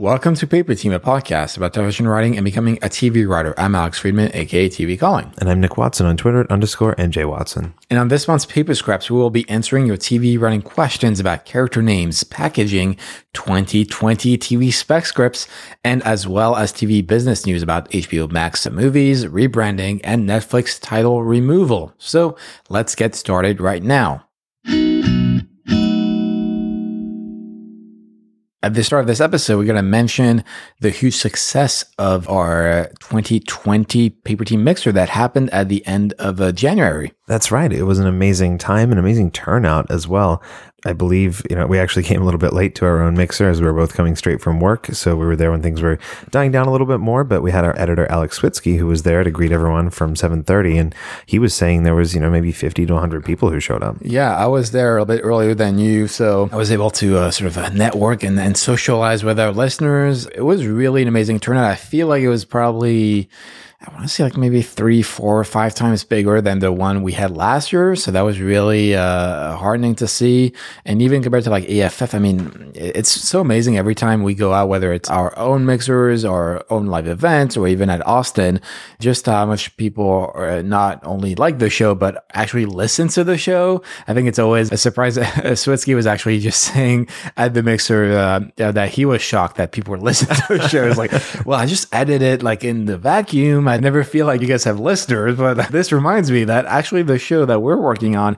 Welcome to Paper Team, a podcast about television writing and becoming a TV writer. I'm Alex Freedman, aka TV Calling. And I'm Nick Watson on Twitter at underscore NJ Watson. And on this month's Paper Scraps, we will be answering your TV writing questions about character names, packaging, 2020 TV spec scripts, and as well as TV business news about HBO Max movies, rebranding, and Netflix title removal. So let's get started right now. At the start of this episode, we're going to mention the huge success of our 2020 Paper Team Mixer that happened at the end of uh, January. That's right. It was an amazing time, an amazing turnout as well. I believe, you know, we actually came a little bit late to our own mixer as we were both coming straight from work. So we were there when things were dying down a little bit more, but we had our editor, Alex Switzky, who was there to greet everyone from 730. And he was saying there was, you know, maybe 50 to 100 people who showed up. Yeah, I was there a bit earlier than you. So I was able to uh, sort of uh, network and, and socialize with our listeners. It was really an amazing turnout. I feel like it was probably I want to say like maybe three, four, five times bigger than the one we had last year. So that was really uh, heartening to see. And even compared to like AFF, I mean, it's so amazing every time we go out, whether it's our own mixers or our own live events or even at Austin, just how much people are not only like the show, but actually listen to the show. I think it's always a surprise. That Switzky was actually just saying at the mixer uh, that he was shocked that people were listening to the show. It's like, well, I just edited it like in the vacuum. I never feel like you guys have listeners, but this reminds me that actually the show that we're working on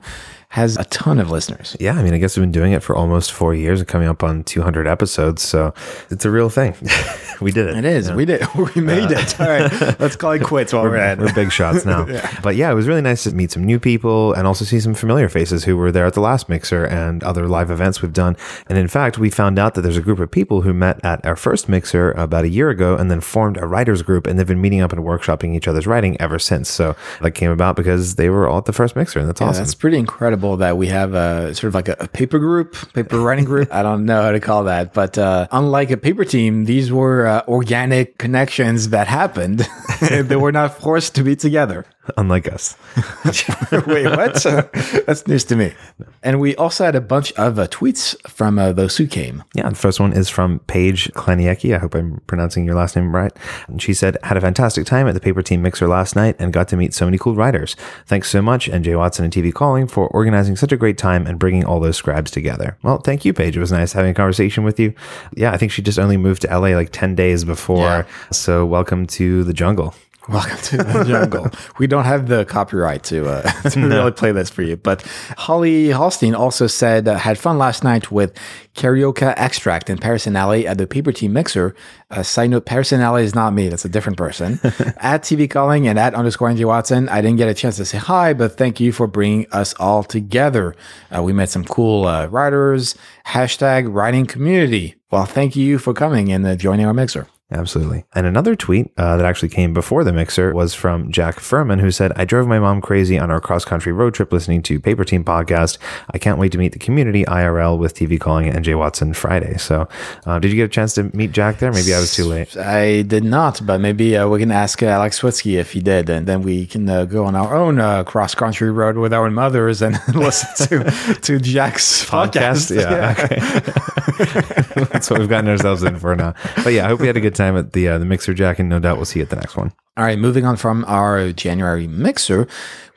has a ton of listeners. Yeah, I mean, I guess we've been doing it for almost four years and coming up on 200 episodes. So it's a real thing. we did it. It is. Yeah. We did. We made uh, it. All right. Let's call it quits while we're, we're at We're big shots now. yeah. But yeah, it was really nice to meet some new people and also see some familiar faces who were there at the last mixer and other live events we've done. And in fact, we found out that there's a group of people who met at our first mixer about a year ago and then formed a writers group and they've been meeting up and workshopping each other's writing ever since. So that came about because they were all at the first mixer and that's yeah, awesome. That's pretty incredible that we have a sort of like a, a, paper group, paper writing group. I don't know how to call that, but uh, unlike a paper team, these were uh, organic connections that happened. they were not forced to be together. Unlike us. Wait, what? that's news to me. And we also had a bunch of uh, tweets from uh, those who came. Yeah, the first one is from Paige Klaniecki. I hope I'm pronouncing your last name right. And she said, had a fantastic time at the Paper Team Mixer last night and got to meet so many cool writers. Thanks so much, NJ Watson and TV Calling, for organizing such a great time and bringing all those scribes together. Well, thank you, Paige. It was nice having a conversation with you. Yeah, I think she just only moved to LA like 10 days before. Yeah. So welcome to the jungle. Welcome to the jungle. we don't have the copyright to, uh, to no. really play this for you. But Holly Holstein also said, uh, had fun last night with Karaoke Extract and Personality at the Paper Team Mixer. Uh, side note, Personality is not me. That's a different person. at TV Calling and at underscore NJ Watson, I didn't get a chance to say hi, but thank you for bringing us all together. Uh, we met some cool uh, writers. Hashtag writing community. Well, thank you for coming and uh, joining our mixer. Absolutely. And another tweet uh, that actually came before the mixer was from Jack Furman, who said, I drove my mom crazy on our cross country road trip listening to Paper Team podcast. I can't wait to meet the community IRL with TV calling and Jay Watson Friday. So, uh, did you get a chance to meet Jack there? Maybe I was too late. I did not, but maybe uh, we can ask uh, Alex Switzky if he did, and then we can uh, go on our own uh, cross country road with our mothers and listen to, to Jack's podcast. podcast? Yeah. yeah. Okay. That's what we've gotten ourselves in for now. But yeah, I hope we had a good time time at the uh, the mixer jack, and no doubt we'll see you at the next one. All right, moving on from our January mixer,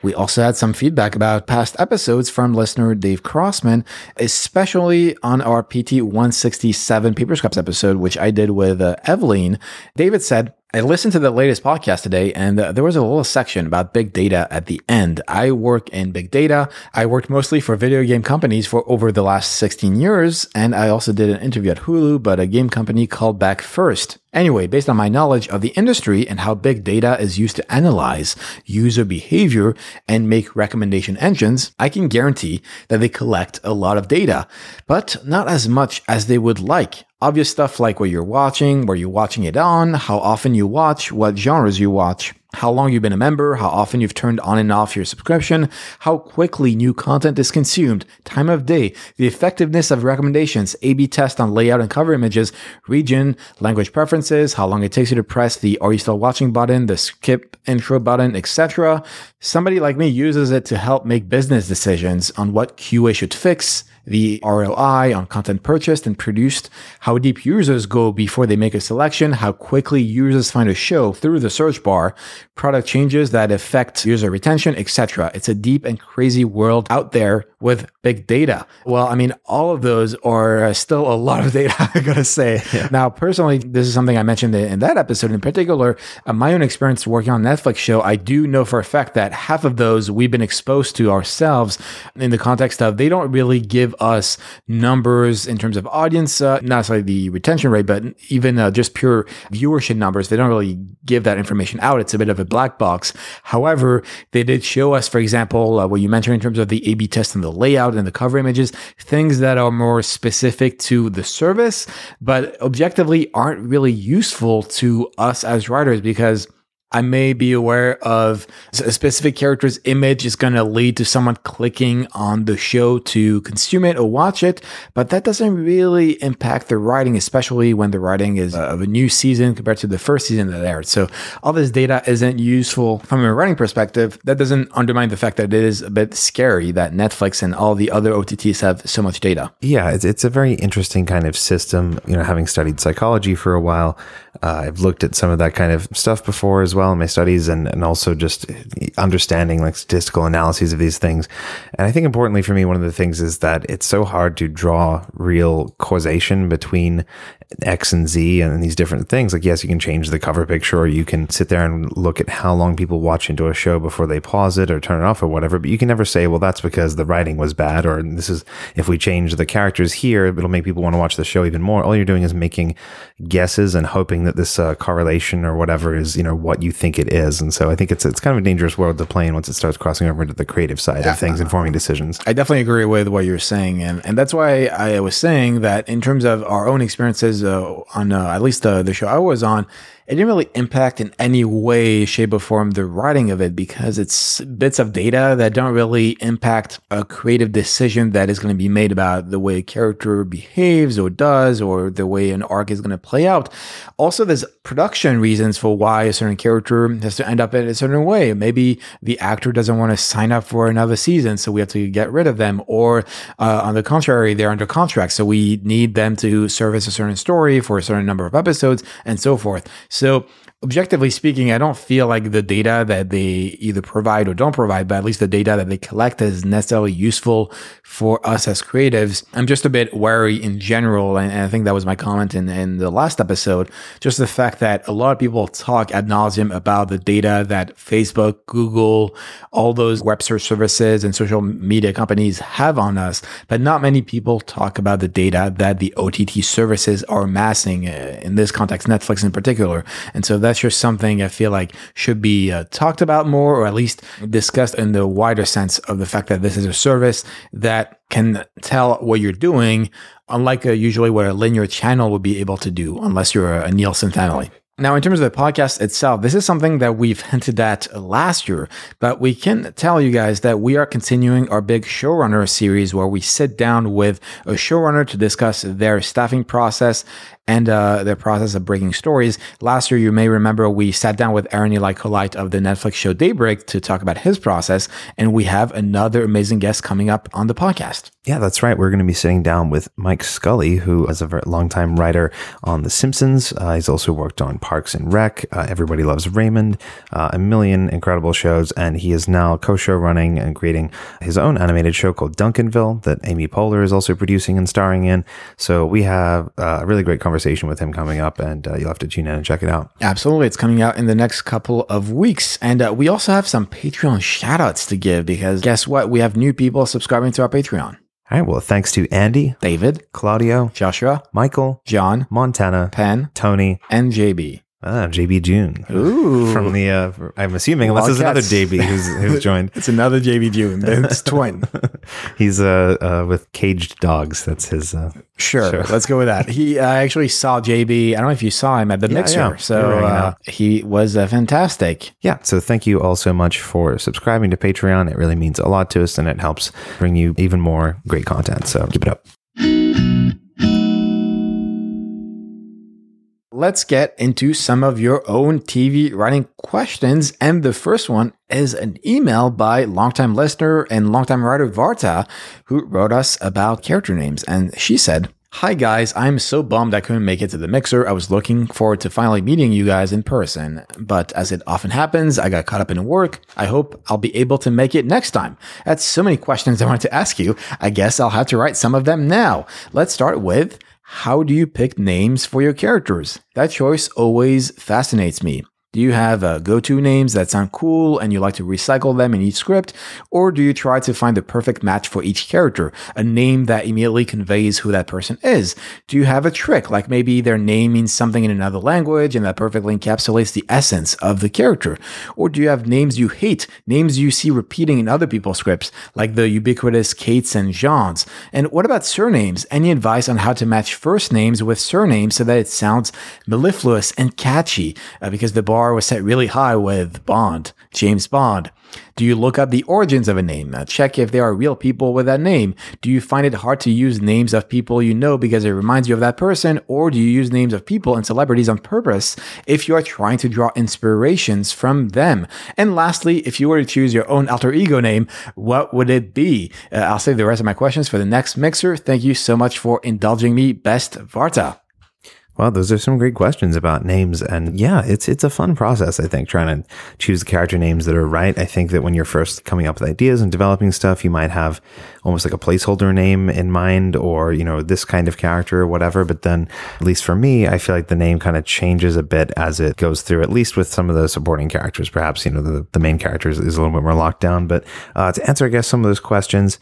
we also had some feedback about past episodes from listener Dave Crossman, especially on our PT 167 Paper Scraps episode, which I did with uh, Eveline. David said, I listened to the latest podcast today, and uh, there was a little section about big data at the end. I work in big data. I worked mostly for video game companies for over the last 16 years, and I also did an interview at Hulu, but a game company called back first. Anyway, based on my knowledge of the industry and how big data is used to analyze user behavior and make recommendation engines, I can guarantee that they collect a lot of data, but not as much as they would like. Obvious stuff like what you're watching, where you're watching it on, how often you watch, what genres you watch how long you've been a member, how often you've turned on and off your subscription, how quickly new content is consumed, time of day, the effectiveness of recommendations, A-B test on layout and cover images, region, language preferences, how long it takes you to press the are you still watching button, the skip intro button, etc. Somebody like me uses it to help make business decisions on what QA should fix, the ROI on content purchased and produced, how deep users go before they make a selection, how quickly users find a show through the search bar, product changes that affect user retention, etc. It's a deep and crazy world out there with big data. Well, I mean, all of those are uh, still a lot of data, I gotta say. Yeah. Now, personally, this is something I mentioned in that episode in particular. Uh, my own experience working on Netflix show, I do know for a fact that half of those we've been exposed to ourselves in the context of they don't really give us numbers in terms of audience, uh, not necessarily the retention rate, but even uh, just pure viewership numbers. They don't really give that information out. It's a bit of a black box. However, they did show us, for example, uh, what you mentioned in terms of the A B test and the layout and the cover images, things that are more specific to the service, but objectively aren't really useful to us as writers because I may be aware of a specific character's image is going to lead to someone clicking on the show to consume it or watch it, but that doesn't really impact the writing, especially when the writing is uh, of a new season compared to the first season that aired. So all this data isn't useful from a writing perspective. That doesn't undermine the fact that it is a bit scary that Netflix and all the other OTTs have so much data. Yeah, it's, it's a very interesting kind of system. You know, having studied psychology for a while, uh, I've looked at some of that kind of stuff before as well in my studies and, and also just understanding like statistical analyses of these things. And I think importantly for me, one of the things is that it's so hard to draw real causation between X and Z and these different things. Like, yes, you can change the cover picture or you can sit there and look at how long people watch into a show before they pause it or turn it off or whatever. But you can never say, well, that's because the writing was bad or this is, if we change the characters here, it'll make people want to watch the show even more. All you're doing is making guesses and hoping that this uh, correlation or whatever is, you know, what you think it is. And so I think it's, it's kind of a dangerous world to play in once it starts crossing over into the creative side yeah. of things and forming decisions. I definitely agree with what you're saying. And, and that's why I was saying that in terms of our own experiences uh, on uh, at least the, the show I was on, it didn't really impact in any way, shape, or form the writing of it because it's bits of data that don't really impact a creative decision that is going to be made about the way a character behaves or does or the way an arc is going to play out. Also, there's production reasons for why a certain character has to end up in a certain way. Maybe the actor doesn't want to sign up for another season, so we have to get rid of them. Or uh, on the contrary, they're under contract, so we need them to service a certain story for a certain number of episodes and so forth. So objectively speaking, I don't feel like the data that they either provide or don't provide, but at least the data that they collect is necessarily useful for us as creatives. I'm just a bit wary in general. And, I think that was my comment in, in the last episode. Just the fact that a lot of people talk ad nauseum about the data that Facebook, Google, all those web search services and social media companies have on us, but not many people talk about the data that the OTT services are amassing, uh, in this context, Netflix in particular. And so that's just something I feel like should be uh, talked about more, or at least discussed in the wider sense of the fact that this is a service that can tell what you're doing, unlike a, usually what a linear channel would be able to do, unless you're a Nielsen family. Now, in terms of the podcast itself, this is something that we've hinted at last year, but we can tell you guys that we are continuing our big showrunner series where we sit down with a showrunner to discuss their staffing process and uh, the process of breaking stories. Last year, you may remember we sat down with Aron Eli Coleite of the Netflix show Daybreak to talk about his process, and we have another amazing guest coming up on the podcast. Yeah, that's right. We're going to be sitting down with Mike Scully, who is a long-time writer on The Simpsons. Uh, he's also worked on Parks and Rec, uh, Everybody Loves Raymond, uh, a million incredible shows, and he is now co-show running and creating his own animated show called Duncanville that Amy Poehler is also producing and starring in. So we have a really great conversation with him coming up, and uh, you'll have to tune in and check it out. Absolutely. It's coming out in the next couple of weeks. And uh, we also have some Patreon shout outs to give because guess what? We have new people subscribing to our Patreon. All right. Well, thanks to Andy, David, Claudio, Joshua, Michael, John, Montana, Penn, Tony, and JB. Ah, JB June. Ooh. From the, uh, I'm assuming, unless there's another JB who's, who's joined. it's another JB June. It's twin. He's uh, uh, with Caged Dogs. That's his. Uh, sure. Show. Let's go with that. He uh, actually saw JB. I don't know if you saw him at the yeah, mixer. Yeah. So uh, he was uh, fantastic. Yeah. So thank you all so much for subscribing to Patreon. It really means a lot to us and it helps bring you even more great content. So keep it up. Let's get into some of your own TV writing questions. And the first one is an email by longtime listener and longtime writer Varta, who wrote us about character names. And she said, Hi guys, I'm so bummed I couldn't make it to the mixer. I was looking forward to finally meeting you guys in person, but as it often happens, I got caught up in work. I hope I'll be able to make it next time. That's so many questions I wanted to ask you. I guess I'll have to write some of them now. Let's start with how do you pick names for your characters? That choice always fascinates me. Do you have uh, go to names that sound cool and you like to recycle them in each script? Or do you try to find the perfect match for each character, a name that immediately conveys who that person is? Do you have a trick, like maybe their name means something in another language and that perfectly encapsulates the essence of the character? Or do you have names you hate, names you see repeating in other people's scripts, like the ubiquitous Kates and Jeans? And what about surnames? Any advice on how to match first names with surnames so that it sounds mellifluous and catchy? Uh, because the bar was set really high with Bond, James Bond. Do you look up the origins of a name? Check if there are real people with that name. Do you find it hard to use names of people you know because it reminds you of that person? Or do you use names of people and celebrities on purpose if you are trying to draw inspirations from them? And lastly, if you were to choose your own alter ego name, what would it be? Uh, I'll save the rest of my questions for the next mixer. Thank you so much for indulging me. Best Varta. Well, those are some great questions about names. And yeah, it's it's a fun process, I think, trying to choose character names that are right. I think that when you're first coming up with ideas and developing stuff, you might have almost like a placeholder name in mind or, you know, this kind of character or whatever. But then, at least for me, I feel like the name kind of changes a bit as it goes through, at least with some of the supporting characters. Perhaps, you know, the, the main characters is a little bit more locked down. But uh, to answer, I guess, some of those questions,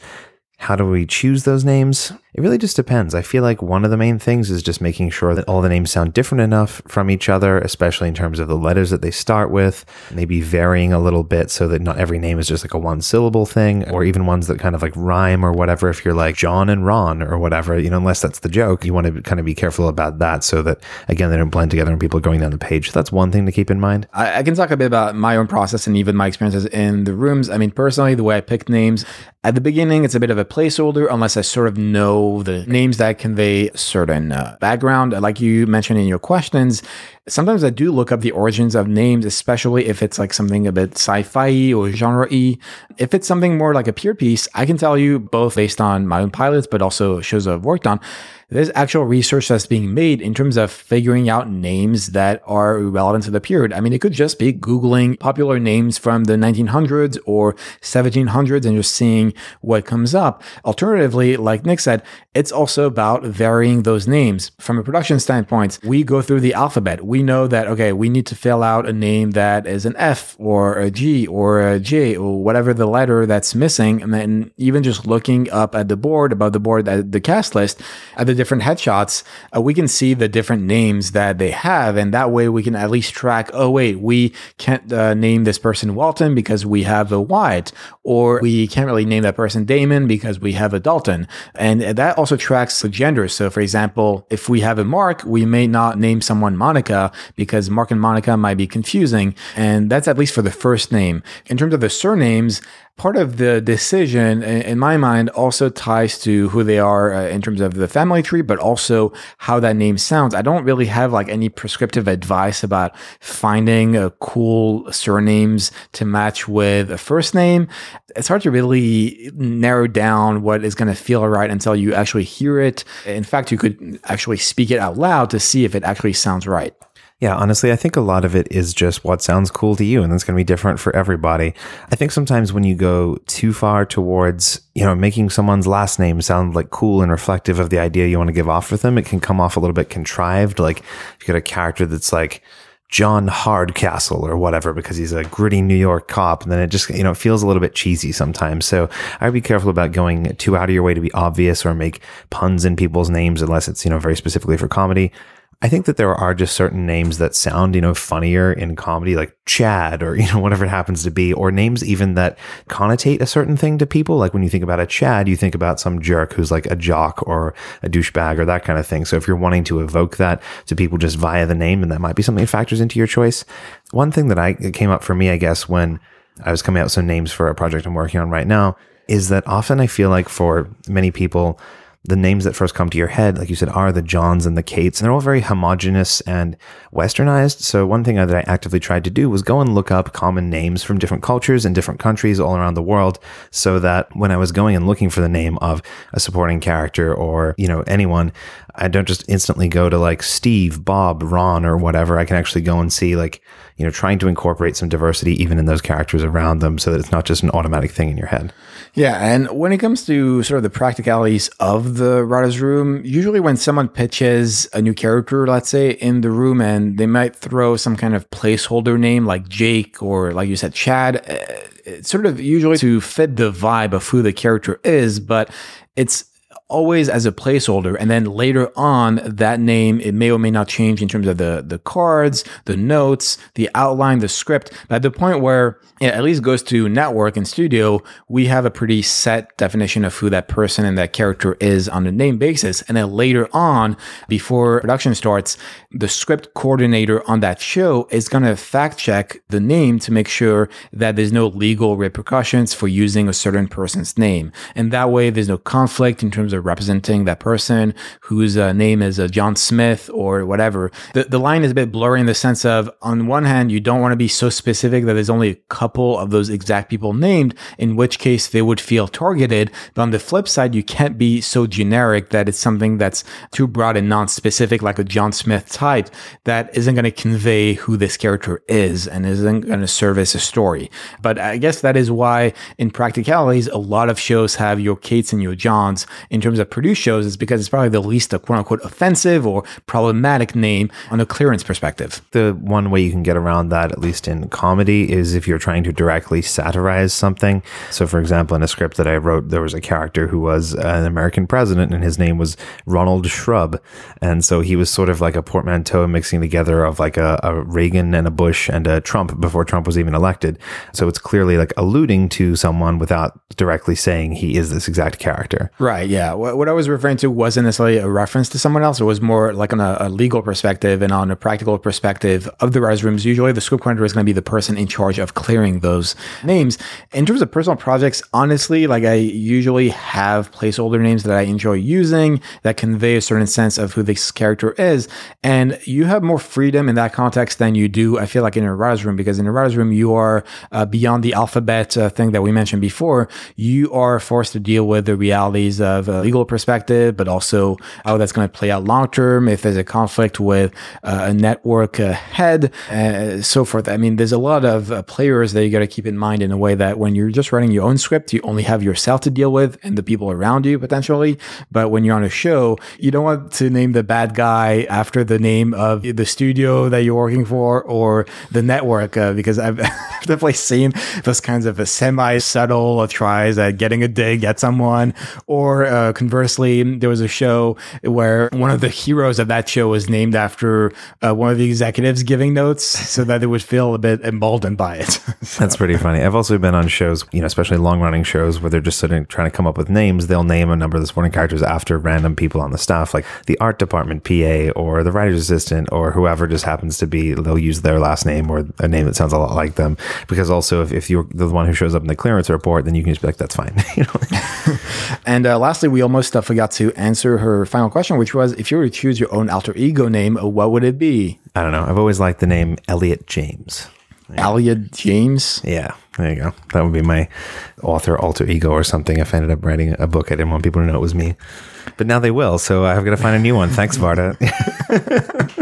how do we choose those names? It really just depends. I feel like one of the main things is just making sure that all the names sound different enough from each other, especially in terms of the letters that they start with, maybe varying a little bit so that not every name is just like a one syllable thing, or even ones that kind of like rhyme or whatever. If you're like John and Ron or whatever, you know, unless that's the joke, you want to kind of be careful about that so that, again, they don't blend together and people are going down the page. So that's one thing to keep in mind. I, I can talk a bit about my own process and even my experiences in the rooms. I mean, personally, the way I picked names, at the beginning, it's a bit of a placeholder unless I sort of know the names that convey certain uh, background. Like you mentioned in your questions, sometimes I do look up the origins of names, especially if it's like something a bit sci-fi or genre-y. If it's something more like a pure piece, I can tell you both based on my own pilots, but also shows I've worked on there's actual research that's being made in terms of figuring out names that are relevant to the period. I mean, it could just be Googling popular names from the 1900s or 1700s and just seeing what comes up. Alternatively, like Nick said, it's also about varying those names. From a production standpoint, we go through the alphabet. We know that, okay, we need to fill out a name that is an F or a G or a J or whatever the letter that's missing. And then even just looking up at the board, above the board, at the cast list, at the different headshots, uh, we can see the different names that they have. And that way we can at least track, oh, wait, we can't uh, name this person Walton because we have a Wyatt, or we can't really name that person Damon because we have a Dalton. And that also tracks the gender. So, for example, if we have a Mark, we may not name someone Monica because Mark and Monica might be confusing. And that's at least for the first name. In terms of the surnames, part of the decision in my mind also ties to who they are uh, in terms of the family tree but also how that name sounds i don't really have like any prescriptive advice about finding a cool surnames to match with a first name it's hard to really narrow down what is going to feel right until you actually hear it in fact you could actually speak it out loud to see if it actually sounds right yeah, honestly, I think a lot of it is just what sounds cool to you, and that's going to be different for everybody. I think sometimes when you go too far towards, you know, making someone's last name sound like cool and reflective of the idea you want to give off with them, it can come off a little bit contrived. Like you got a character that's like, John Hardcastle or whatever because he's a gritty New York cop. And then it just, you know, it feels a little bit cheesy sometimes. So I'd be careful about going too out of your way to be obvious or make puns in people's names unless it's, you know, very specifically for comedy. I think that there are just certain names that sound, you know, funnier in comedy, like Chad or, you know, whatever it happens to be, or names even that connotate a certain thing to people. Like when you think about a Chad, you think about some jerk who's like a jock or a douchebag or that kind of thing. So if you're wanting to evoke that to people just via the name, then that might be something that factors into your choice. One thing that I came up for me, I guess, when I was coming out with some names for a project I'm working on right now is that often I feel like for many people, the names that first come to your head, like you said, are the Johns and the Kates, and they're all very homogenous and westernized. So one thing that I actively tried to do was go and look up common names from different cultures and different countries all around the world, so that when I was going and looking for the name of a supporting character or you know anyone, I don't just instantly go to like Steve, Bob, Ron, or whatever. I can actually go and see like you know trying to incorporate some diversity even in those characters around them, so that it's not just an automatic thing in your head. Yeah, and when it comes to sort of the practicalities of the writer's room, usually when someone pitches a new character, let's say, in the room, and they might throw some kind of placeholder name like Jake or, like you said, Chad, uh, it's sort of usually to fit the vibe of who the character is, but it's always as a placeholder and then later on that name it may or may not change in terms of the the cards the notes the outline the script. But at the point where it at least goes to network and studio we have a pretty set definition of who that person and that character is on a name basis. And then later on before production starts the script coordinator on that show is going to fact check the name to make sure that there's no legal repercussions for using a certain person's name. And that way there's no conflict in terms of representing that person whose uh, name is uh, John Smith or whatever. The, the line is a bit blurry in the sense of, on one hand, you don't want to be so specific that there's only a couple of those exact people named, in which case they would feel targeted. But on the flip side, you can't be so generic that it's something that's too broad and non-specific, like a John Smith type, that isn't going to convey who this character is and isn't going to service a story. But I guess that is why, in practicalities, a lot of shows have your Kates and your Johns in terms of produced shows is because it's probably the least a quote unquote offensive or problematic name on a clearance perspective. The one way you can get around that, at least in comedy, is if you're trying to directly satirize something. So, for example, in a script that I wrote, there was a character who was an American president and his name was Ronald Shrub. And so he was sort of like a portmanteau mixing together of like a, a Reagan and a Bush and a Trump before Trump was even elected. So it's clearly like alluding to someone without directly saying he is this exact character. Right. Yeah what, what I was referring to wasn't necessarily a reference to someone else. It was more like on a, a legal perspective and on a practical perspective of the writers' rooms. Usually, the script coordinator is going to be the person in charge of clearing those names. In terms of personal projects, honestly, like I usually have placeholder names that I enjoy using that convey a certain sense of who this character is. And you have more freedom in that context than you do, I feel like, in a writer's room, because in a writer's room, you are uh, beyond the alphabet uh, thing that we mentioned before. You are forced to deal with the realities of uh, legal perspective, but also how that's going to play out long term, if there's a conflict with uh, a network uh, head, uh, so forth. I mean, there's a lot of uh, players that you got to keep in mind in a way that when you're just writing your own script, you only have yourself to deal with and the people around you potentially. But when you're on a show, you don't want to name the bad guy after the name of the studio that you're working for or the network, uh, because I've definitely seen those kinds of semi subtle tries at getting a dig at someone or uh, conversely, there was a show where one of the heroes of that show was named after uh, one of the executives giving notes so that they would feel a bit emboldened by it. so. That's pretty funny. I've also been on shows, you know, especially long running shows where they're just sitting trying to come up with names. They'll name a number of the supporting characters after random people on the staff, like the art department PA or the writer's assistant or whoever just happens to be, they'll use their last name or a name that sounds a lot like them. Because also, if, if you're the one who shows up in the clearance report, then you can just be like, that's fine. you know? and uh, lastly, we almost uh, forgot to answer her final question, which was if you were to choose your own alter ego name, what would it be? I don't know. I've always liked the name Elliot James. Yeah. Elliot James? Yeah, there you go. That would be my author alter ego or something if I ended up writing a book. I didn't want people to know it was me. But now they will, so I've got to find a new one. Thanks, Varda.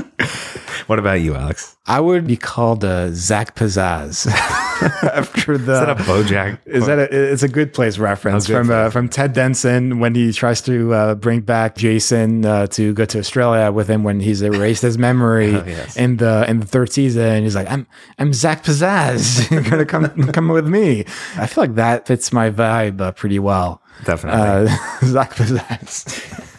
what about you, Alex? I would be called uh, Zach Pizzazz. after the is that a BoJack? Is that a, it's a good place reference good from uh, from Ted Danson when he tries to uh, bring back Jason uh, to go to Australia with him when he's erased his memory oh, yes. in the in the third season. He's like, I'm I'm Zach Pizzazz. You're gonna come come with me. I feel like that fits my vibe uh, pretty well. Definitely, Zach Pizzazz.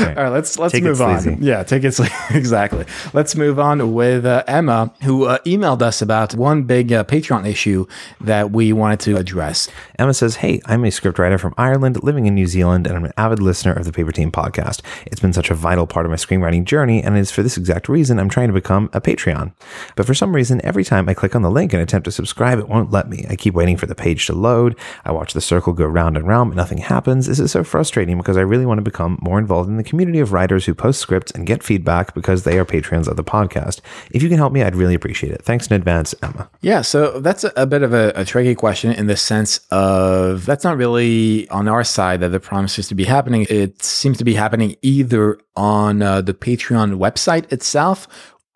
All right, let's let's Take it move on. Yeah, take it sleazy. exactly. Let's move on with uh, Emma, who uh, emailed us about one big uh, Patreon issue that we wanted to address. Emma says, Hey, I'm a scriptwriter from Ireland living in New Zealand, and I'm an avid listener of the Paper Team podcast. It's been such a vital part of my screenwriting journey, and it's for this exact reason I'm trying to become a Patreon. But for some reason, every time I click on the link and attempt to subscribe, it won't let me. I keep waiting for the page to load. I watch the circle go round and round, but nothing happens. This is so frustrating because I really want to become more involved in the community of writers who post scripts and get feedback because they are patrons of the podcast. If you can help me, I'd really appreciate it. Thanks in advance, Emma. Yeah, so that's a, bit of a, a tricky question in the sense of that's not really on our side that the promises to be happening. It seems to be happening either on uh, the Patreon website itself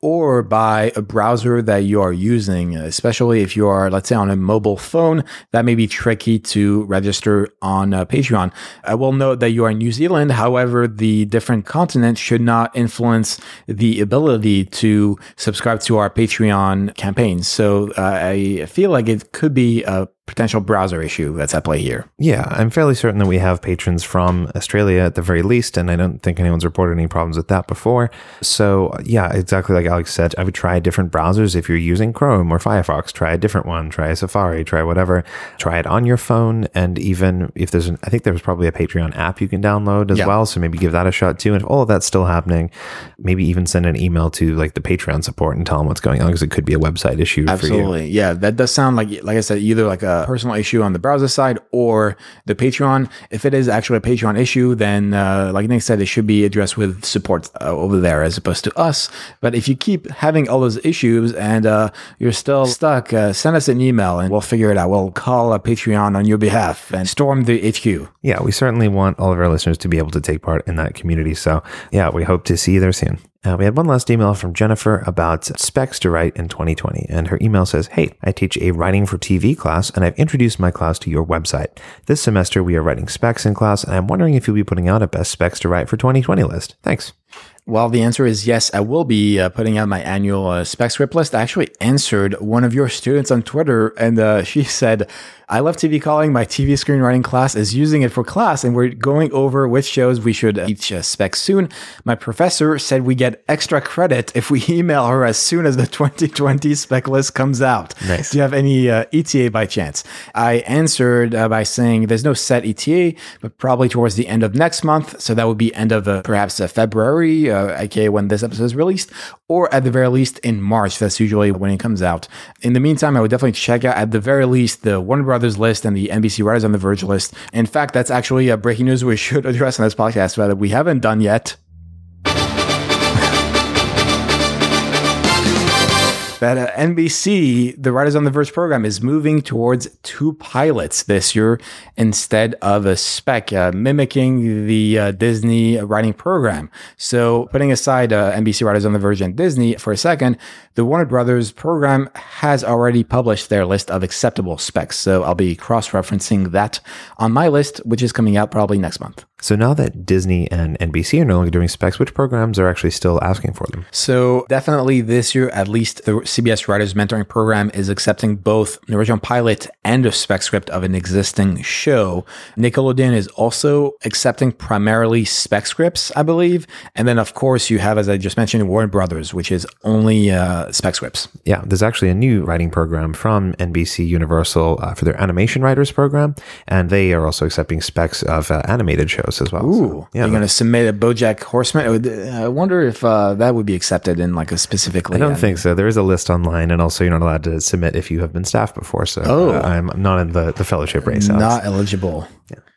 or by a browser that you are using, especially if you are, let's say, on a mobile phone. That may be tricky to register on uh, Patreon. I will note that you are in New Zealand. However, the different continents should not influence the ability to subscribe to our Patreon campaigns. So uh, I feel like it could be a potential browser issue that's at play here. Yeah, I'm fairly certain that we have patrons from Australia at the very least, and I don't think anyone's reported any problems with that before. So, yeah, exactly like Alex said, I would try different browsers. If you're using Chrome or Firefox, try a different one, try a Safari, try whatever. Try it on your phone, and even if there's an, I think there's probably a Patreon app you can download as Yeah. well, so maybe give that a shot too. And if all of that's still happening, maybe even send an email to like the Patreon support and tell them what's going on because it could be a website issue for you. Absolutely. Yeah, that does sound like, like I said, either like a personal issue on the browser side or the Patreon. If it is actually a Patreon issue, then uh, like Nick said, it should be addressed with support uh, over there as opposed to us. But if you keep having all those issues and uh, you're still stuck, uh, send us an email and we'll figure it out. We'll call a Patreon on your behalf and storm the HQ. Yeah, we certainly want all of our listeners to be able to take part in that community. So, yeah, we hope to see you there soon. Uh, we had one last email from Jennifer about specs to write in 2020. And her email says Hey, I teach a writing for TV class, and I've introduced my class to your website. This semester, we are writing specs in class, and I'm wondering if you'll be putting out a best specs to write for 2020 list. Thanks. Well, the answer is yes. I will be uh, putting out my annual uh, spec script list. I actually answered one of your students on Twitter, and uh, she said, I love TV calling. My TV screenwriting class is using it for class, and we're going over which shows we should teach uh, spec soon. My professor said we get extra credit if we email her as soon as the 2020 spec list comes out. Nice. Do you have any uh, ETA by chance? I answered uh, by saying there's no set ETA, but probably towards the end of next month. So that would be end of uh, perhaps uh, February, uh, aka when this episode is released, or at the very least in March. That's usually when it comes out. In the meantime, I would definitely check out at the very least the Warner Brothers list and the NBC Writers on the Verge list. In fact, that's actually a breaking news we should address on this podcast that we haven't done yet. That uh, NBC, the Writers on the Verge program, is moving towards two pilots this year instead of a spec, uh, mimicking the uh, Disney writing program. So, putting aside uh, NBC Writers on the Verge and Disney for a second, the Warner Brothers program has already published their list of acceptable specs. So, I'll be cross referencing that on my list, which is coming out probably next month. So now that Disney and NBC are no longer doing specs, which programs are actually still asking for them? So definitely this year, at least the CBS Writers Mentoring Program is accepting both an original pilot and a spec script of an existing show. Nickelodeon is also accepting primarily spec scripts, I believe. And then of course you have, as I just mentioned, Warner Brothers, which is only uh, spec scripts. Yeah, there's actually a new writing program from NBC Universal uh, for their animation writers program, and they are also accepting specs of uh, animated shows as well. Ooh, So, you're going to submit a BoJack Horseman. I would- I wonder if uh, that would be accepted in like a specifically. I don't think so. There is a list online, and also you're not allowed to submit if you have been staffed before. So Oh. uh, I'm not in the, the fellowship race. Alex. not eligible.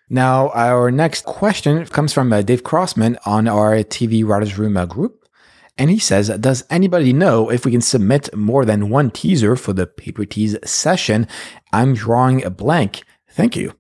Now, our next question comes from uh, Dave Crossman on our TV Writers Room uh, group. And he says, Does anybody know if we can submit more than one teaser for the paper tease session? I'm drawing a blank. Thank you.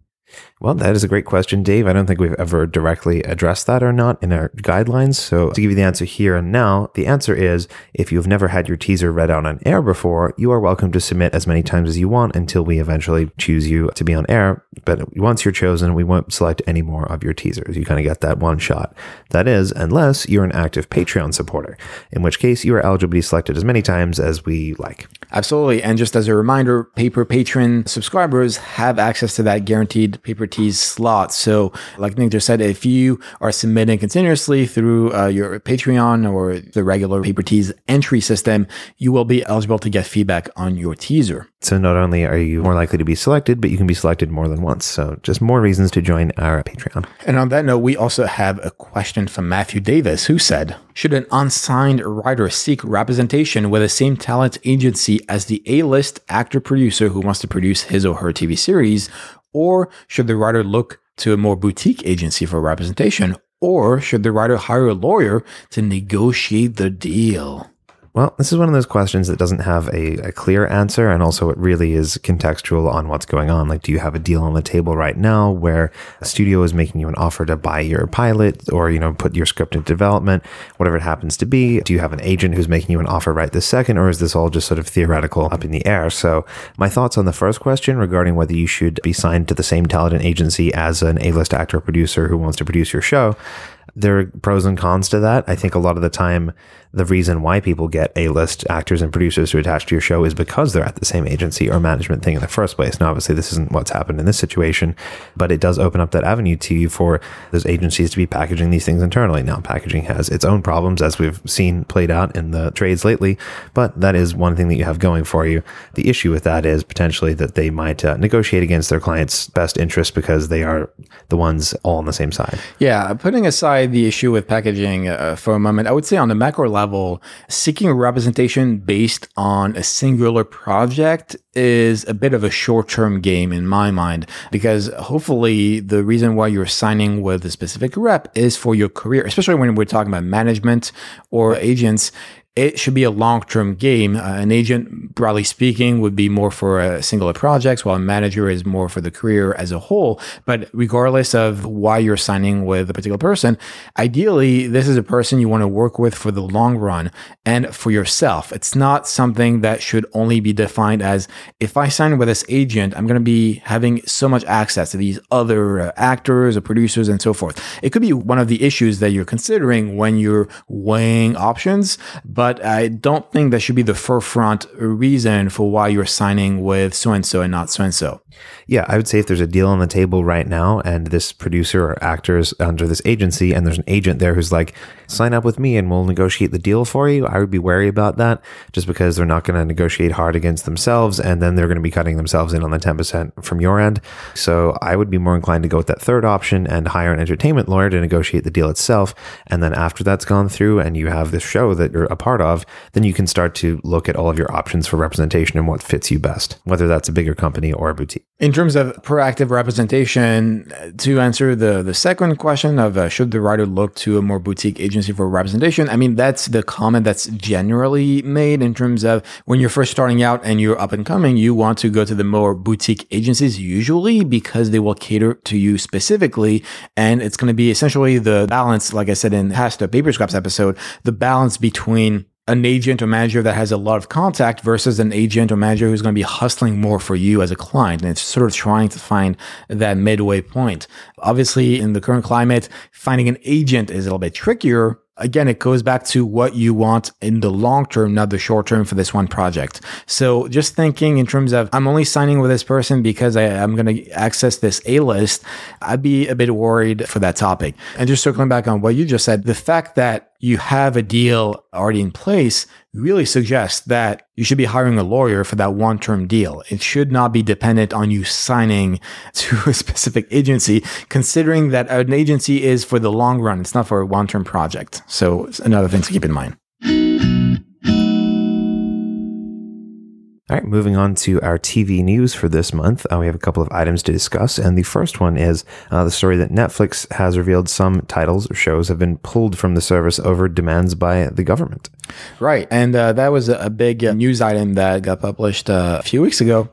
Well, that is a great question, Dave. I don't think we've ever directly addressed that or not in our guidelines. So, to give you the answer here and now, the answer is if you've never had your teaser read out on air before, you are welcome to submit as many times as you want until we eventually choose you to be on air. But once you're chosen, we won't select any more of your teasers. You kind of get that one shot. That is, unless you're an active Patreon supporter, in which case you are eligible to be selected as many times as we like. Absolutely. And just as a reminder, paper patron subscribers have access to that guaranteed paper tees slot. So, like Nick just said, if you are submitting continuously through uh, your Patreon or the regular paper tees entry system, you will be eligible to get feedback on your teaser. So not only are you more likely to be selected, but you can be selected more than once. So just more reasons to join our Patreon. And on that note, we also have a question from Matthew Davis who said, Should an unsigned writer seek representation with the same talent agency as the A-list actor producer who wants to produce his or her TV series? Or should the writer look to a more boutique agency for representation? Or should the writer hire a lawyer to negotiate the deal? Well, this is one of those questions that doesn't have a, a, clear answer. And also, it really is contextual on what's going on. Like, do you have a deal on the table right now where a studio is making you an offer to buy your pilot or, you know, put your script into development, whatever it happens to be? Do you have an agent who's making you an offer right this second? Or is this all just sort of theoretical up in the air? So, my thoughts on the first question regarding whether you should be signed to the same talent agency as an A list actor producer who wants to produce your show there are pros and cons to that. I think a lot of the time, the reason why people get A list actors and producers to attach to your show is because they're at the same agency or management thing in the first place. Now, obviously, this isn't what's happened in this situation, but it does open up that avenue to you for those agencies to be packaging these things internally. Now, packaging has its own problems, as we've seen played out in the trades lately, but that is one thing that you have going for you. The issue with that is potentially that they might uh, negotiate against their client's best interest because they are the ones all on the same side. Yeah, putting aside the issue with packaging uh, for a moment, I would say on the macro level, seeking representation based on a singular project is a bit of a short term game in my mind because hopefully the reason why you're signing with a specific rep is for your career, especially when we're talking about management or agents it should be a long term game. Uh, an agent, broadly speaking, would be more for a singular projects, while a manager is more for the career as a whole. But regardless of why you're signing with a particular person, ideally, this is a person you want to work with for the long run and for yourself. It's not something that should only be defined as if I sign with this agent, I'm going to be having so much access to these other uh, actors or producers and so forth. It could be one of the issues that you're considering when you're weighing options, but but I don't think that should be the forefront reason for why you're signing with so and so and not so and so. Yeah, I would say if there's a deal on the table right now and this producer or actor is under this agency and there's an agent there who's like, sign up with me and we'll negotiate the deal for you, I would be wary about that just because they're not going to negotiate hard against themselves and then they're going to be cutting themselves in on the 10% from your end. So I would be more inclined to go with that third option and hire an entertainment lawyer to negotiate the deal itself. And then after that's gone through and you have this show that you're a part of, then you can start to look at all of your options for representation and what fits you best, whether that's a bigger company or a boutique. In terms of proactive representation, to answer the, the second question of uh, should the writer look to a more boutique agency for representation, I mean, that's the comment that's generally made in terms of when you're first starting out and you're up and coming, you want to go to the more boutique agencies usually because they will cater to you specifically. And it's going to be essentially the balance, like I said in the past Paper Scraps episode, the balance between an agent or manager that has a lot of contact versus an agent or manager who's going to be hustling more for you as a client. And it's sort of trying to find that midway point. Obviously, in the current climate, finding an agent is a little bit trickier again, it goes back to what you want in the long term, not the short term for this one project. So just thinking in terms of, I'm only signing with this person because I, am going to access this A list, I'd be a bit worried for that topic. And just circling back on what you just said, the fact that you have a deal already in place really suggests that you should be hiring a lawyer for that one term deal. It should not be dependent on you signing to a specific agency, considering that an agency is for the long run. It's not for a one term project. So another thing to keep in mind. All right, moving on to our TV news for this month. Uh, we have a couple of items to discuss. And the first one is uh, the story that Netflix has revealed some titles or shows have been pulled from the service over demands by the government. Right. And uh, that was a big uh, news item that got published uh, a few weeks ago.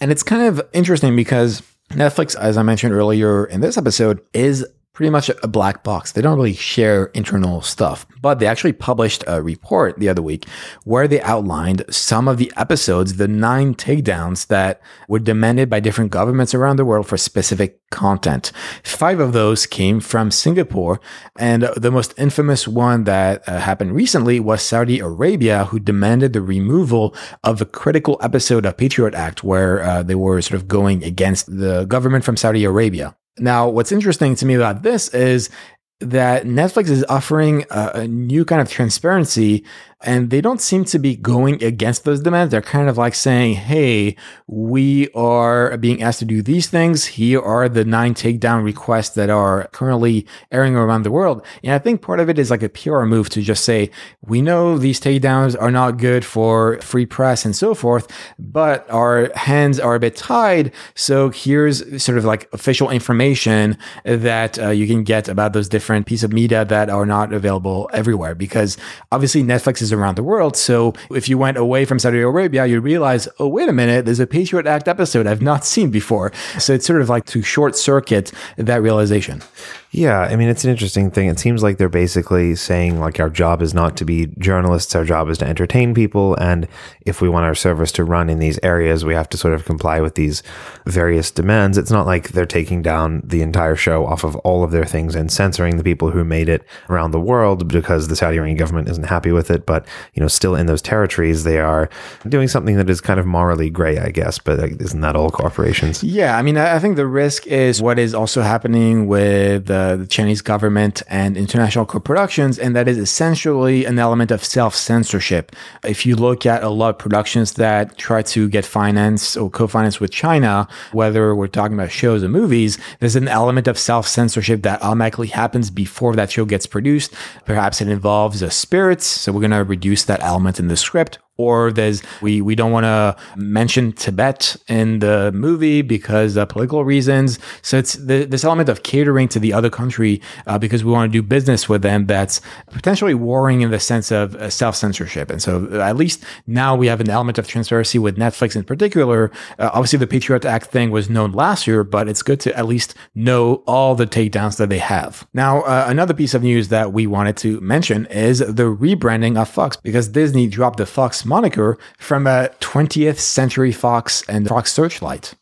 And it's kind of interesting because Netflix, as I mentioned earlier in this episode, is pretty much a black box. They don't really share internal stuff, but they actually published a report the other week where they outlined some of the episodes, the nine takedowns that were demanded by different governments around the world for specific content. Five of those came from Singapore, and the most infamous one that uh, happened recently was Saudi Arabia, who demanded the removal of a critical episode of Patriot Act where uh, they were sort of going against the government from Saudi Arabia. Now, what's interesting to me about this is that Netflix is offering a, a, new kind of transparency and they don't seem to be going against those demands. They're kind of like saying, hey, we are being asked to do these things. Here are the nine takedown requests that are currently airing around the world. And I think part of it is like a PR move to just say, we know these takedowns are not good for free press and so forth, but our hands are a bit tied. So here's sort of like official information that uh, you can get about those different pieces of media that are not available everywhere because obviously Netflix is around the world. So if you went away from Saudi Arabia, you realize, oh, wait a minute, there's a Patriot Act episode I've not seen before. So it's sort of like to short circuit that realization. Yeah, I mean, it's an interesting thing. It seems like they're basically saying, like, our job is not to be journalists, our job is to entertain people. And if we want our service to run in these areas, we have to sort of comply with these various demands. It's not like they're taking down the entire show off of all of their things and censoring the people who made it around the world because the Saudi Arabian government isn't happy with it. But, you know, still in those territories, they are doing something that is kind of morally gray, I guess. But isn't that all corporations? Yeah, I mean, I think the risk is what is also happening with uh, the Chinese government and international co-productions, and that is essentially an element of self-censorship. If you look at a lot of productions that try to get finance or co-finance with China, whether we're talking about shows or movies, there's an element of self-censorship that automatically happens before that show gets produced. Perhaps it involves a spirits, so we're going to reduce that element in the script or there's we we don't want to mention Tibet in the movie because of political reasons. So it's the, this element of catering to the other country uh, because we want to do business with them that's potentially warring in the sense of uh, self censorship. And so uh, at least now we have an element of transparency with Netflix in particular. Uh, obviously, the Patriot Act thing was known last year, but it's good to at least know all the takedowns that they have. Now, uh, another piece of news that we wanted to mention is the rebranding of Fox because Disney dropped the Fox moniker from a 20th Century Fox and Fox Searchlight.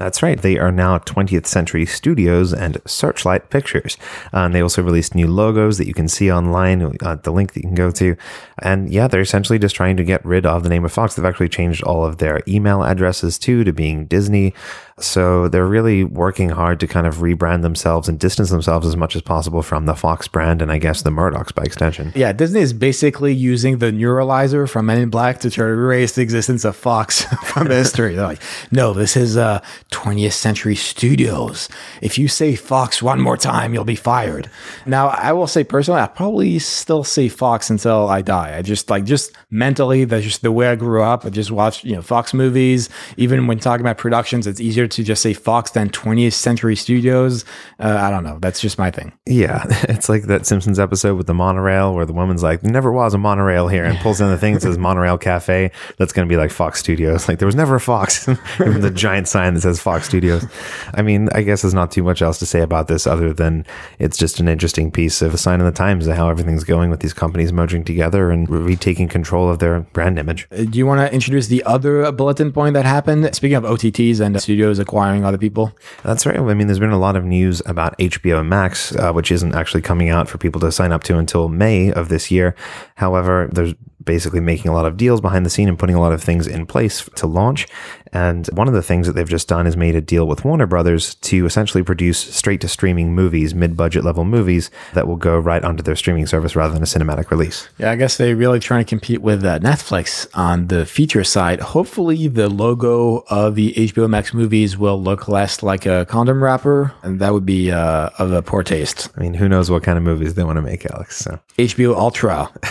That's right. They are now 20th Century Studios and Searchlight Pictures. Uh, and they also released new logos that you can see online, uh, the link that you can go to. And yeah, they're essentially just trying to get rid of the name of Fox. They've actually changed all of their email addresses too to being Disney. So they're really working hard to kind of rebrand themselves and distance themselves as much as possible from the Fox brand and I guess the Murdochs by extension. Yeah, Disney is basically using the neuralizer from Men in Black to try to erase the existence of Fox from history. They're like, no, this is uh, 20th Century Studios. If you say Fox one more time, you'll be fired. Now, I will say personally, I probably still say Fox until I die. I just like just mentally, that's just the way I grew up. I just watched you know Fox movies. Even when talking about productions, it's easier to just say Fox than 20th Century Studios. Uh, I don't know. That's just my thing. Yeah. It's like that Simpsons episode with the monorail where the woman's like, never was a monorail here and pulls in the thing that says Monorail Cafe. That's going to be like Fox Studios. Like there was never a Fox. the giant sign that says Fox Studios. I mean, I guess there's not too much else to say about this other than it's just an interesting piece of a sign of the times of how everything's going with these companies merging together and retaking control of their brand image. Uh, do you want to introduce the other bulletin point that happened? Speaking of OTTs and studios acquiring other people. That's right. I mean, there's been a lot of news about HBO Max, uh, which isn't actually coming out for people to sign up to until May of this year. However, there's basically making a lot of deals behind the scene and putting a lot of things in place to launch. And one of the things that they've just done is made a deal with Warner Brothers to essentially produce straight to streaming movies, mid budget level movies that will go right onto their streaming service rather than a cinematic release. Yeah, I guess they're really trying to compete with uh, Netflix on the feature side. Hopefully, the logo of the HBO Max movies will look less like a condom wrapper, and that would be uh, of a poor taste. I mean, who knows what kind of movies they want to make, Alex? So HBO Ultra,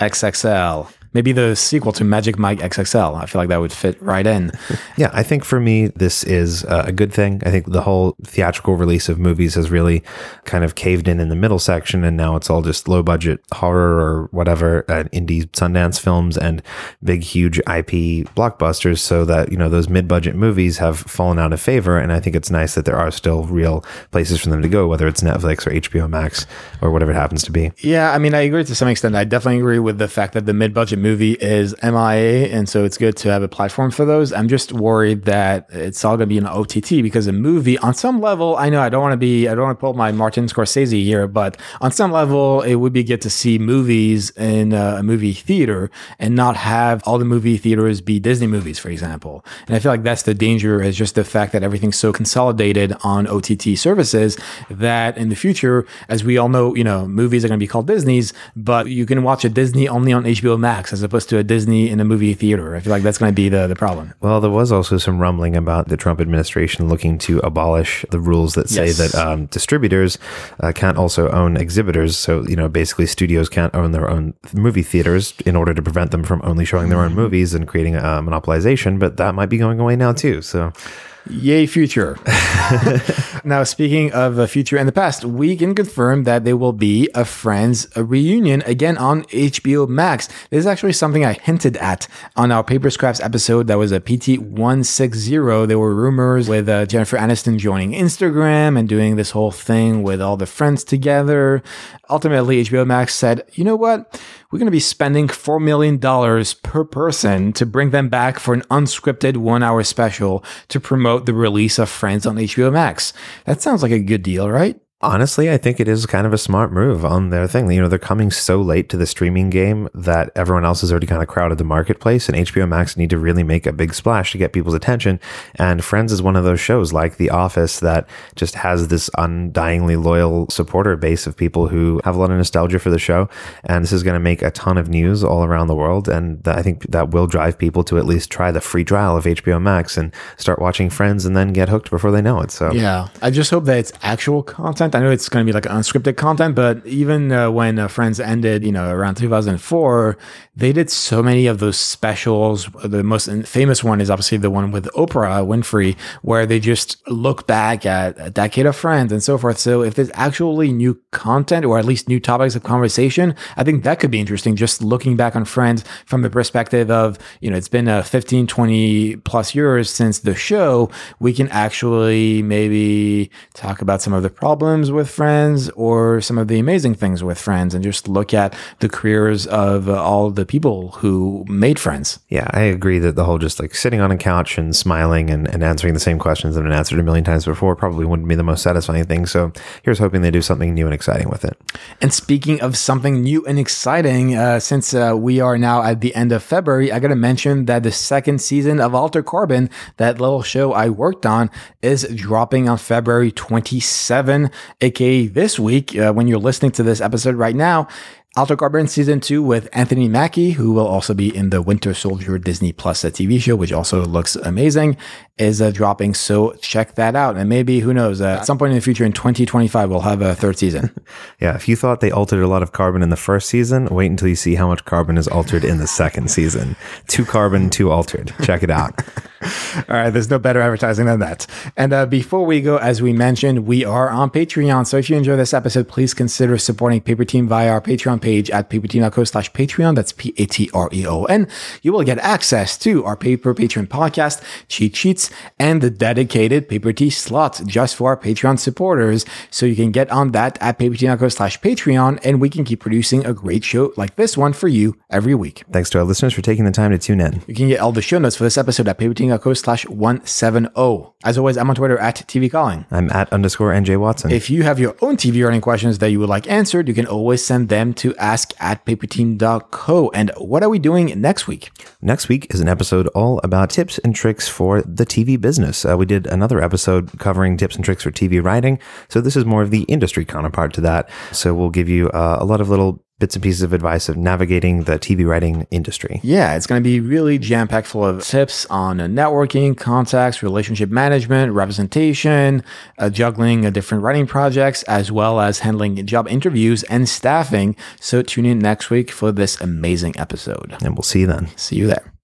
XXL. Maybe the sequel to Magic Mike XXL. I feel like that would fit right in. Yeah, I think for me, this is uh, a good thing. I think the whole theatrical release of movies has really kind of caved in in the middle section, and now it's all just low budget horror or whatever, uh, indie Sundance films and big, huge IP blockbusters. So that, you know, those mid budget movies have fallen out of favor. And I think it's nice that there are still real places for them to go, whether it's Netflix or HBO Max or whatever it happens to be. Yeah, I mean, I agree to some extent. I definitely agree with the fact that the mid budget movie is MIA. And so it's good to have a platform for those. I'm just worried that it's all going to be an OTT because a movie, on some level, I know I don't want to be, I don't want to pull my Martin Scorsese here, but on some level, it would be good to see movies in a movie theater and not have all the movie theaters be Disney movies, for example. And I feel like that's the danger is just the fact that everything's so consolidated on OTT services that in the future, as we all know, you know, movies are going to be called Disney's, but you can watch a Disney only on HBO Max as opposed to a Disney in a movie theater. I feel like that's going to be the, the problem. Well, there was also some rumbling about the Trump administration looking to abolish the rules that say Yes. that um, distributors uh, can't also own exhibitors. So, you know, basically studios can't own their own movie theaters in order to prevent them from only showing their own movies and creating a monopolization. But that might be going away now, too. So, Yay, future. now, speaking of the future and the past, we can confirm that there will be a Friends reunion again on HBO Max. This is actually something I hinted at on our Paper Scraps episode. That was a PT 160. There were rumors with uh, Jennifer Aniston joining Instagram and doing this whole thing with all the friends together. Ultimately, HBO Max said, you know what? We're going to be spending $4 million per person to bring them back for an unscripted one hour special to promote the release of Friends on HBO Max. That sounds like a good deal, right? Honestly, I think it is kind of a smart move on their thing. You know, they're coming so late to the streaming game that everyone else has already kind of crowded the marketplace, and HBO Max need to really make a big splash to get people's attention. And Friends is one of those shows like The Office that just has this undyingly loyal supporter base of people who have a lot of nostalgia for the show. And this is going to make a ton of news all around the world. And I think that will drive people to at least try the free trial of HBO Max and start watching Friends and then get hooked before they know it. So, Yeah. I just hope that it's actual content. I know it's going to be like unscripted content, but even uh, when uh, Friends ended, you know, around 2004, they did so many of those specials. The most famous one is obviously the one with Oprah Winfrey, where they just look back at a decade of Friends and so forth. So if there's actually new content or at least new topics of conversation, I think that could be interesting. Just looking back on Friends from the perspective of, you know, it's been uh, 15, 20 plus years since the show, we can actually maybe talk about some of the problems with Friends or some of the amazing things with Friends and just look at the careers of uh, all the people who made Friends. Yeah, I agree that the whole just like sitting on a couch and smiling and, and answering the same questions that have been answered a million times before probably wouldn't be the most satisfying thing. So here's hoping they do something new and exciting with it. And speaking of something new and exciting, uh, since uh, we are now at the end of February, I got to mention that the second season of Altered Carbon, that little show I worked on, is dropping on February 27, aka this week. Uh, when you're listening to this episode right now, Altered Carbon season two with Anthony Mackie, who will also be in the Winter Soldier Disney Plus uh, TV show, which also looks amazing, is uh, dropping. So check that out. And maybe, who knows, uh, at some point in the future in 2025, we'll have a third season. Yeah, if you thought they altered a lot of carbon in the first season, wait until you see how much carbon is altered in the second season. Two carbon, two altered. Check it out. All right, there's no better advertising than that. And uh, before we go, as we mentioned, we are on Patreon. So if you enjoy this episode, please consider supporting Paper Team via our Patreon page at paperteam.co slash Patreon. That's P A T R E O N. You will get access to our Paper Patreon podcast, cheat sheets, and the dedicated Paper Tea slot just for our Patreon supporters. So you can get on that at paperteam.co slash Patreon, and we can keep producing a great show like this one for you every week. Thanks to our listeners for taking the time to tune in. You can get all the show notes for this episode at paperteam.co slash 170. As always, I'm on Twitter at TV Calling. I'm at underscore NJ Watson. If you have your own TV running questions that you would like answered, you can always send them to ask at paperteam.co. And what are we doing next week? Next week is an episode all about tips and tricks for the TV business. Uh, we did another episode covering tips and tricks for TV writing. So this is more of the industry counterpart to that. So we'll give you uh, a lot of little bits and pieces of advice of navigating the TV writing industry. Yeah, it's going to be really jam packed full of tips on uh, networking, contacts, relationship management, representation, uh, juggling uh, different writing projects, as well as handling job interviews and staffing. So tune in next week for this amazing episode. And we'll see you then. See you there.